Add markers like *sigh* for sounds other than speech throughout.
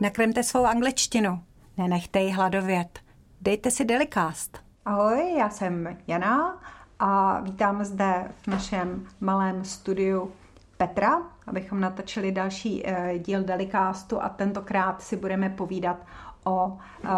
Nakrmte svou angličtinu. Nenechte ji hladovět. Dejte si Delicast. Ahoj, já jsem Jana a vítám zde v našem malém studiu Petra, abychom natočili další uh, díl Delicastu a tentokrát si budeme povídat o uh,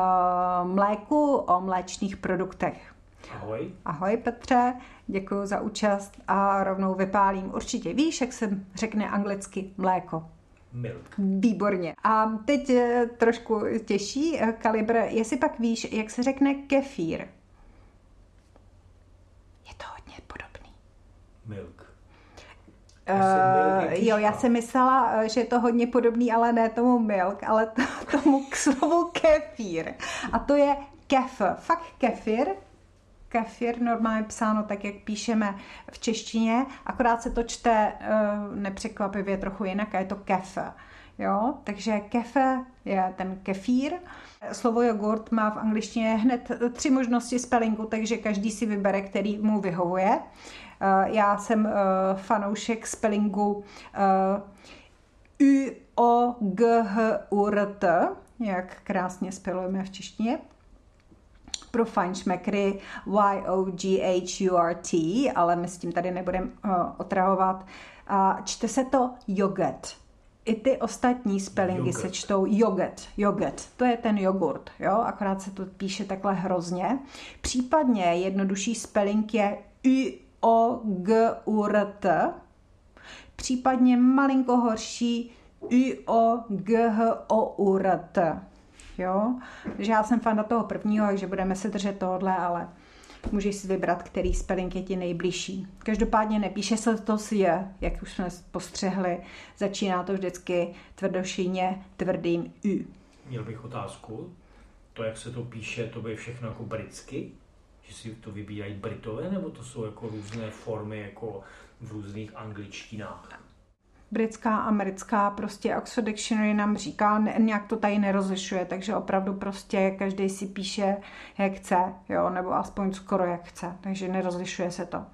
mléku, o mléčných produktech. Ahoj. Ahoj Petře, děkuji za účast a rovnou vypálím. Určitě víš, jak se řekne anglicky mléko. Milk. Výborně. A teď eh, trošku těžší eh, kalibr. Jestli pak víš, jak se řekne kefír? Je to hodně podobný. Milk. Uh, jo, já jsem myslela, že je to hodně podobný, ale ne tomu milk, ale to, *laughs* tomu k slovu kefír. A to je kef. Fakt kefir. Kefir normálně psáno tak, jak píšeme v češtině, akorát se to čte uh, nepřekvapivě trochu jinak a je to kef. Jo, takže kefe je ten kefír. Slovo jogurt má v angličtině hned tři možnosti spellingu, takže každý si vybere, který mu vyhovuje. Uh, já jsem uh, fanoušek spellingu U O G H U R T, jak krásně spelujeme v češtině pro fajnšmekry Y-O-G-H-U-R-T, ale my s tím tady nebudeme uh, otravovat. A čte se to jogurt. I ty ostatní spellingy Yogurt. se čtou jogurt, jogurt. To je ten jogurt, jo, akorát se to píše takhle hrozně. Případně jednodušší spelling je U-O-G-U-R-T, případně malinko horší U-O-G-H-O-U-R-T. Jo? Takže já jsem fan toho prvního, takže budeme se držet tohle, ale můžeš si vybrat, který spelling je ti nejbližší. Každopádně nepíše se to s je, jak už jsme postřehli. Začíná to vždycky tvrdošíně tvrdým U. Měl bych otázku. To, jak se to píše, to bude všechno jako britsky? Že si to vybírají Britové, nebo to jsou jako různé formy jako v různých angličtinách? Britská, americká, prostě Oxford Dictionary nám říká, ne, nějak to tady nerozlišuje, takže opravdu prostě každý si píše, jak chce, jo, nebo aspoň skoro jak chce, takže nerozlišuje se to.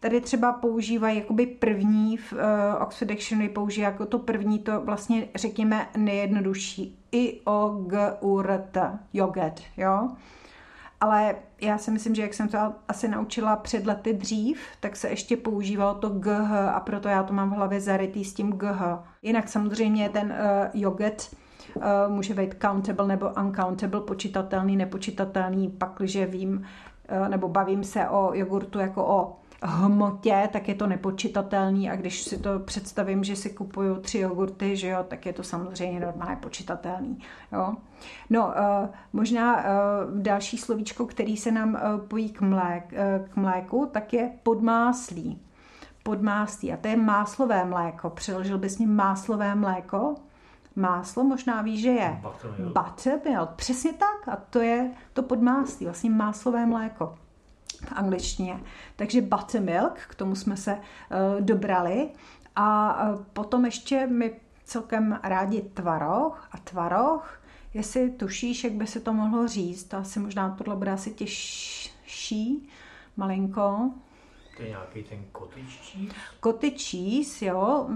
Tady třeba používají jakoby první, v uh, Oxford Dictionary používá jako to první, to vlastně řekněme nejjednodušší. I o g u r t, jogurt, jo ale já si myslím, že jak jsem to asi naučila před lety dřív, tak se ještě používalo to GH a proto já to mám v hlavě zarytý s tím GH. Jinak samozřejmě ten uh, jogurt uh, může být countable nebo uncountable, počítatelný, nepočítatelný, pakliže vím uh, nebo bavím se o jogurtu jako o hmotě, tak je to nepočitatelný a když si to představím, že si kupuju tři jogurty, že jo, tak je to samozřejmě normálně počitatelný. Jo. No, uh, možná uh, další slovíčko, který se nám uh, pojí k, mlék, k mléku, tak je podmáslí. Podmáslí. A to je máslové mléko. Přeložil bys ním máslové mléko? Máslo možná ví, že je Buttermilk. buttermilk. Přesně tak. A to je to podmáslí, vlastně máslové mléko v angličtině. Takže buttermilk, k tomu jsme se uh, dobrali. A uh, potom ještě my celkem rádi tvaroh a tvaroh. Jestli tušíš, jak by se to mohlo říct, to asi možná tohle bude asi těžší, malinko. To je nějaký ten cottage cheese? Cottage cheese, jo,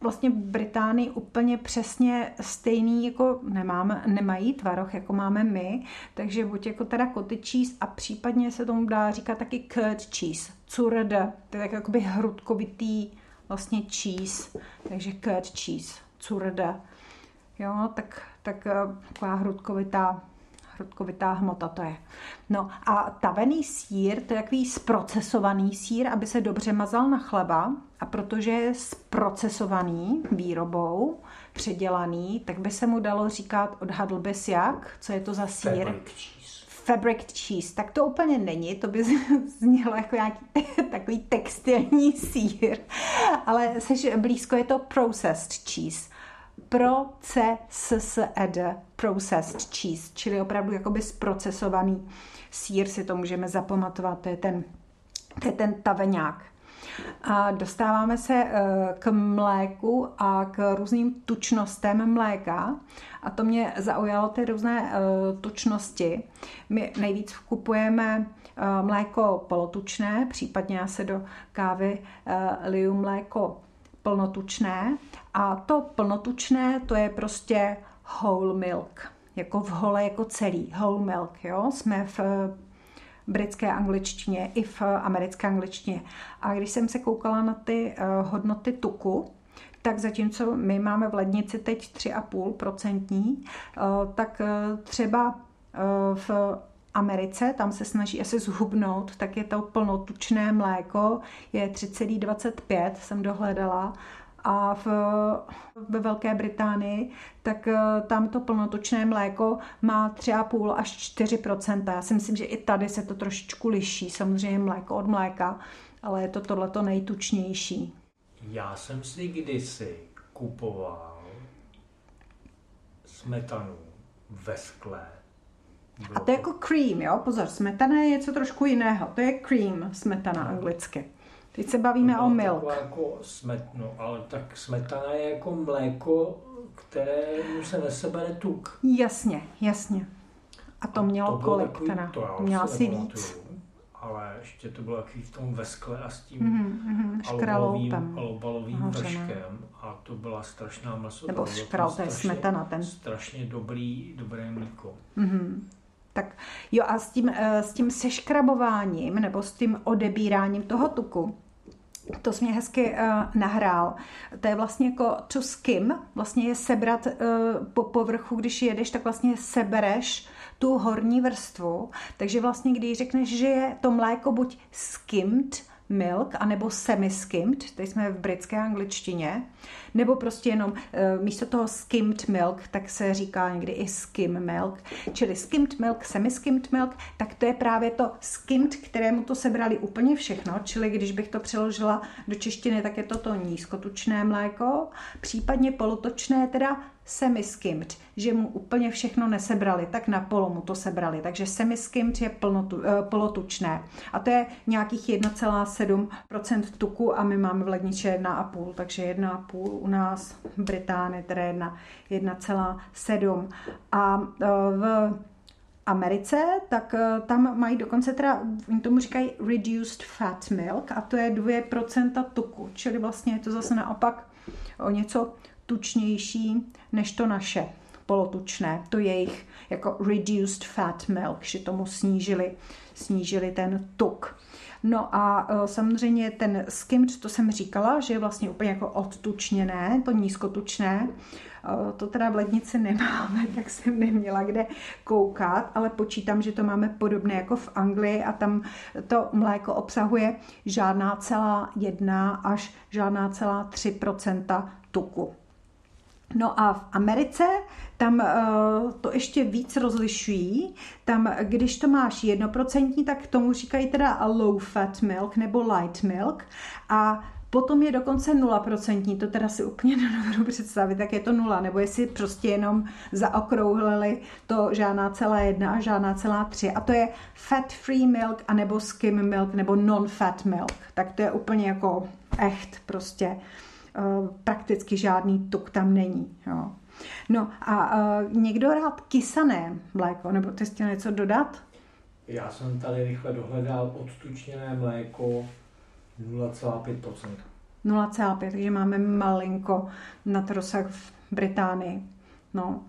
vlastně v Británii úplně přesně stejný jako nemáme, nemají tvaroh, jako máme my, takže buď jako teda cottage cheese a případně se tomu dá říkat taky curd cheese, curd, to je tak jakoby hrudkovitý vlastně cheese, takže curd cheese, curd, jo, tak, tak eh, taková hrudkovitá hrudkovitá hmota to je. No a tavený sír, to je takový zprocesovaný sír, aby se dobře mazal na chleba a protože je zprocesovaný výrobou, předělaný, tak by se mu dalo říkat, odhadl bys jak, co je to za sír? Fabric cheese. Fabric cheese, tak to úplně není, to by *laughs* znělo jako nějaký *laughs* takový textilní sír, ale seš blízko je to processed cheese processed processed cheese, čili opravdu jakoby zprocesovaný sír, si to můžeme zapamatovat, to je ten, to je ten taveňák. A dostáváme se eh, k mléku a k různým tučnostem mléka. A to mě zaujalo ty různé eh, tučnosti. My nejvíc kupujeme eh, mléko polotučné, případně já se do kávy liju mléko plnotučné. A to plnotučné, to je prostě whole milk, jako v hole, jako celý, whole milk, jo. Jsme v britské angličtině i v americké angličtině. A když jsem se koukala na ty uh, hodnoty tuku, tak zatímco my máme v lednici teď 3,5%, uh, tak třeba v Americe, tam se snaží asi zhubnout, tak je to plnotučné mléko, je 3,25, jsem dohledala, a v, ve Velké Británii, tak eh, tam to plnotočné mléko má 3,5 až 4% Já si myslím, že i tady se to trošičku liší, samozřejmě mléko od mléka, ale je to tohleto nejtučnější. Já jsem si kdysi kupoval smetanu ve skle. A to je jako cream, jo? Pozor, smetana je něco trošku jiného. To je cream, smetana no. anglicky. Teď se bavíme no, o milk. Jako smet, no, ale tak smetana je jako mléko, kterému se nesebere tuk. Jasně, jasně. A to a mělo to kolik takový, teda? To Měla si víc. Ale ještě to bylo takový v tom veskle a s tím mm-hmm, alobalovým, alobalovým vrškem a to byla strašná maso. Nebo škral, to je smetana. Ten. Strašně dobrý, dobré mlíko. Mm-hmm. Tak jo a s tím, eh, s tím seškrabováním nebo s tím odebíráním toho tuku, to jsi mě hezky uh, nahrál. To je vlastně jako to skim, vlastně je sebrat uh, po povrchu, když jedeš, tak vlastně sebereš tu horní vrstvu. Takže vlastně, když řekneš, že je to mléko buď skimmed, milk, anebo semi-skimmed, tady jsme v britské angličtině, nebo prostě jenom uh, místo toho skimmed milk, tak se říká někdy i skim milk, čili skimmed milk, semi-skimmed milk, tak to je právě to skimmed, kterému to sebrali úplně všechno, čili když bych to přeložila do češtiny, tak je to to nízkotučné mléko, případně polotočné teda semi-skimmed, že mu úplně všechno nesebrali, tak na polo mu to sebrali. Takže semi-skimmed je plnotu, eh, polotučné. A to je nějakých 1,7% tuku a my máme v ledničce 1,5, takže 1,5 u nás v Británii, teda 1,7. A eh, v Americe, tak eh, tam mají dokonce teda, oni tomu říkají reduced fat milk a to je 2% tuku, čili vlastně je to zase naopak o něco tučnější než to naše polotučné, to jejich jako reduced fat milk, že tomu snížili, snížili ten tuk. No a e, samozřejmě ten skimmed, to jsem říkala, že je vlastně úplně jako odtučněné, to nízkotučné. E, to teda v lednici nemáme, *laughs* tak jsem neměla kde koukat, ale počítám, že to máme podobné jako v Anglii a tam to mléko obsahuje žádná celá jedna až žádná celá tři tuku. No a v Americe tam uh, to ještě víc rozlišují. Tam, když to máš jednoprocentní, tak tomu říkají teda low fat milk nebo light milk. A Potom je dokonce 0%, to teda si úplně *laughs* nedovedu představit, tak je to nula, nebo jestli prostě jenom zaokrouhlili to žádná celá jedna a žádná celá tři. A to je fat free milk, anebo skim milk, nebo non-fat milk. Tak to je úplně jako echt prostě. Eh, prakticky žádný tuk tam není. Jo. No a uh, někdo rád kysané mléko, nebo ty chtěl něco dodat? Já jsem tady rychle dohledal odtučněné mléko 0,5%. 0,5, takže máme malinko na rozsah v Británii. No,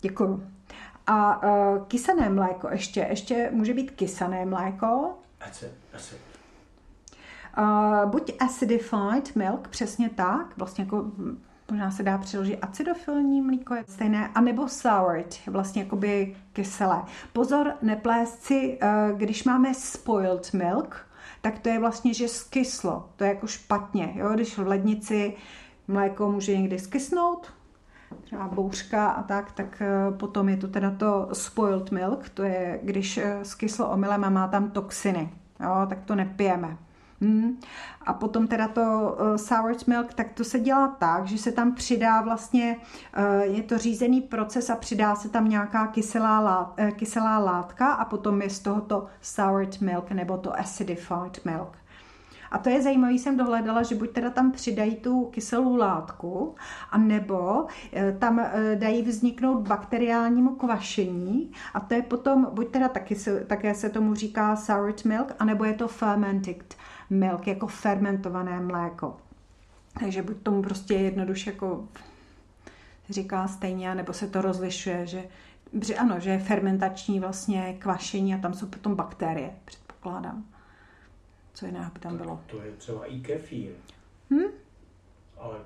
děkuju. A uh, kysané mléko ještě, ještě může být kysané mléko. Acid, acid. Uh, buď acidified milk, přesně tak, vlastně jako možná se dá přeložit acidofilní mlíko, je stejné, anebo soured, vlastně jakoby kyselé. Pozor, neplést si, uh, když máme spoiled milk, tak to je vlastně, že skyslo, to je jako špatně, jo? když v lednici mléko může někdy skysnout, třeba bouřka a tak, tak uh, potom je to teda to spoiled milk, to je, když uh, skyslo omylem a má tam toxiny, jo? tak to nepijeme. Hmm. A potom teda to uh, sour milk, tak to se dělá tak, že se tam přidá vlastně, uh, je to řízený proces a přidá se tam nějaká kyselá, lát, uh, kyselá látka a potom je z tohoto sour milk nebo to acidified milk. A to je zajímavé, jsem dohledala, že buď teda tam přidají tu kyselou látku, a nebo tam dají vzniknout bakteriálnímu kvašení a to je potom, buď teda taky také se tomu říká sour milk, anebo je to fermented milk, jako fermentované mléko. Takže buď tomu prostě jednoduše jako říká stejně, nebo se to rozlišuje, že že ano, že je fermentační vlastně kvašení a tam jsou potom bakterie, předpokládám. Co jiného by tam bylo? To je třeba i kefír. Hm? Ale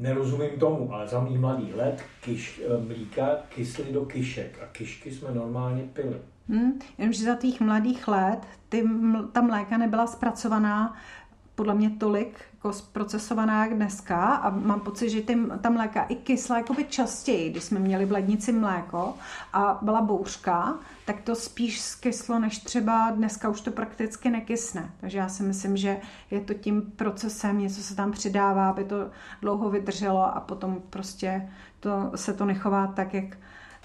nerozumím tomu, ale za mý mladý let kyš, eh, mlíka kysly do kyšek a kyšky jsme normálně pili. Hmm, jenomže za těch mladých let ty, ta mléka nebyla zpracovaná podle mě tolik jako zprocesovaná jak dneska a mám pocit, že ty, ta mléka i kysla jakoby častěji, když jsme měli v lednici mléko a byla bouřka, tak to spíš skyslo, než třeba dneska už to prakticky nekysne. Takže já si myslím, že je to tím procesem, něco se tam přidává, aby to dlouho vydrželo a potom prostě to, se to nechová tak, jak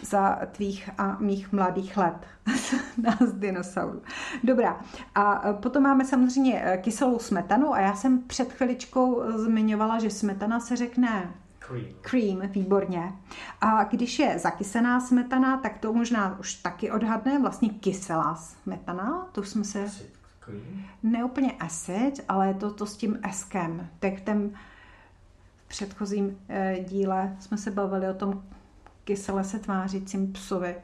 za tvých a mých mladých let. *laughs* Nás dinosaurů. Dobrá. A potom máme samozřejmě eh, kyselou smetanu a já jsem před chviličkou eh, zmiňovala, že smetana se řekne Cream. Cream, výborně. A když je zakysená smetana, tak to možná už taky odhadne, vlastně kyselá smetana, to jsme se... Acid cream. Neúplně acid, ale je to, to s tím eskem. Tak ten v předchozím eh, díle jsme se bavili o tom kysele se tvářícím psovi.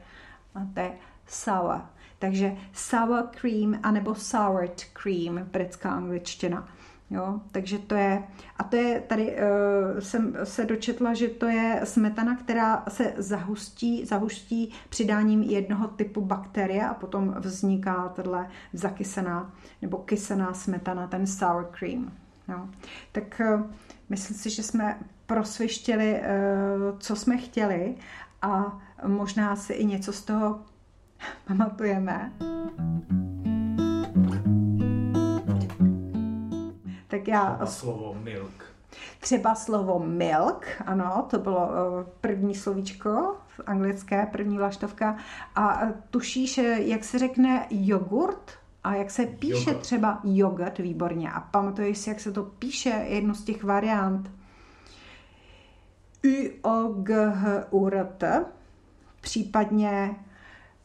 A to je sour. Takže sour cream anebo soured cream, britská angličtina. Jo, takže to je, a to je, tady uh, jsem se dočetla, že to je smetana, která se zahustí, zahustí přidáním jednoho typu bakterie a potom vzniká tahle zakysená nebo kysená smetana, ten sour cream. Jo. Tak uh, myslím si, že jsme prosvištěli, uh, co jsme chtěli a možná si i něco z toho *laughs* pamatujeme. Tak já... Třeba slovo milk. Třeba slovo milk, ano, to bylo eh, první slovíčko v anglické, první vlaštovka. A tušíš, jak se řekne jogurt? A jak se píše Jogurt. třeba jogurt, výborně. A pamatuješ si, jak se to píše, jednu z těch variant? U-O-G-H-U-R-T, případně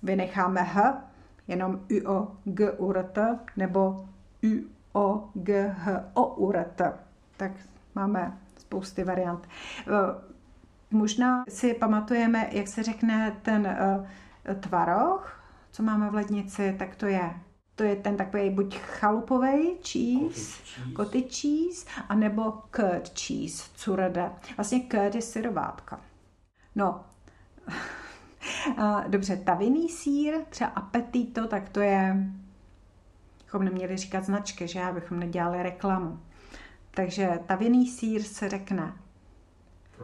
vynecháme H, jenom U-O-G-U-R-T, nebo U-O-G-H-O-U-R-T. Tak máme spousty variant. Eh, Možná si pamatujeme, jak se řekne ten eh, tvaroh, co máme v lednici, tak to je to je ten takový buď chalupový cheese, cheese. cottage cheese, anebo curd cheese, curede. Vlastně curd je syrovátka. No, *laughs* dobře, tavinný sír, třeba apetito, tak to je, bychom neměli říkat značky, že abychom nedělali reklamu. Takže tavinný sír se řekne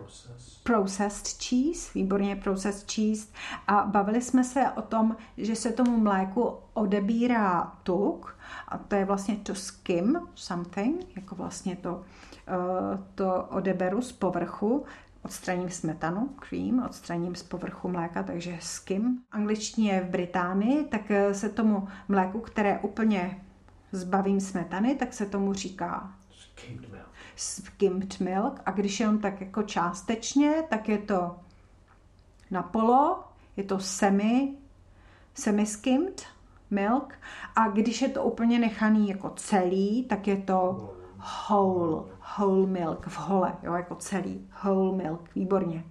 Process. processed cheese, výborně processed cheese. A bavili jsme se o tom, že se tomu mléku odebírá tuk a to je vlastně to skim something, jako vlastně to, eh, to odeberu z povrchu, odstraním smetanu, cream, odstraním z povrchu mléka, takže skim. Angličtině v Británii, tak eh, se tomu mléku, které úplně zbavím smetany, tak se tomu říká Skimmed skimmed milk. A když je on tak jako částečně, tak je to na polo, je to semi, semi skimmed milk. A když je to úplně nechaný jako celý, tak je to whole, whole milk v hole, jo, jako celý, whole milk, výborně.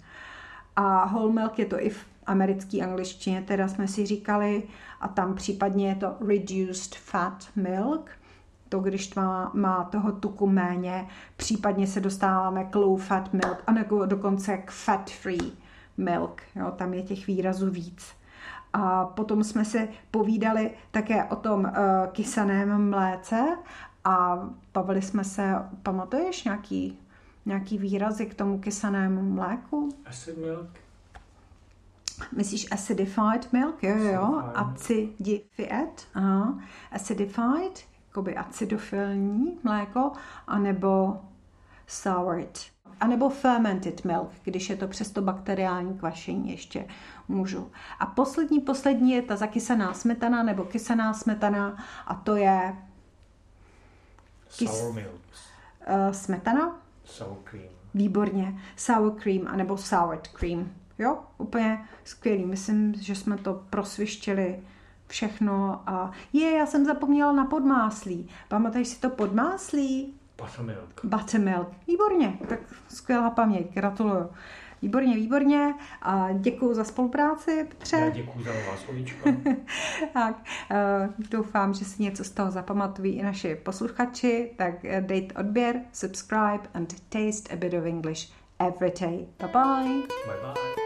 A whole milk je to i v americké angličtině, teda jsme si říkali, a tam případně je to reduced fat milk, to, když má, má toho tuku méně, případně se dostáváme k low fat milk, anebo dokonce k fat free milk, jo, tam je těch výrazů víc. A potom jsme si povídali také o tom uh, kysaném mléce a bavili jsme se, pamatuješ nějaký, nějaký výrazy k tomu kysanému mléku? Acid milk. Myslíš acidified milk? Jo, jo, jo. Acidified. Aha. Acidified, jakoby acidofilní mléko, anebo soured. A nebo fermented milk, když je to přesto bakteriální kvašení, ještě můžu. A poslední, poslední je ta zakysaná smetana nebo kysaná smetana a to je Kys- Sour milk. uh, smetana, Sour cream. Výborně. Sour cream anebo soured cream. Jo, úplně skvělý. Myslím, že jsme to prosvištili všechno a je, já jsem zapomněla na podmáslí. Pamatuješ si to podmáslí? Buttermilk. Buttermilk. Výborně, tak skvělá paměť, gratuluju. Výborně, výborně. A děkuji za spolupráci, Petře. Já děkuji za slovíčka. *laughs* tak, uh, doufám, že si něco z toho zapamatují i naši posluchači, tak eh, dejte odběr, subscribe and taste a bit of English every day. Bye bye. Bye bye.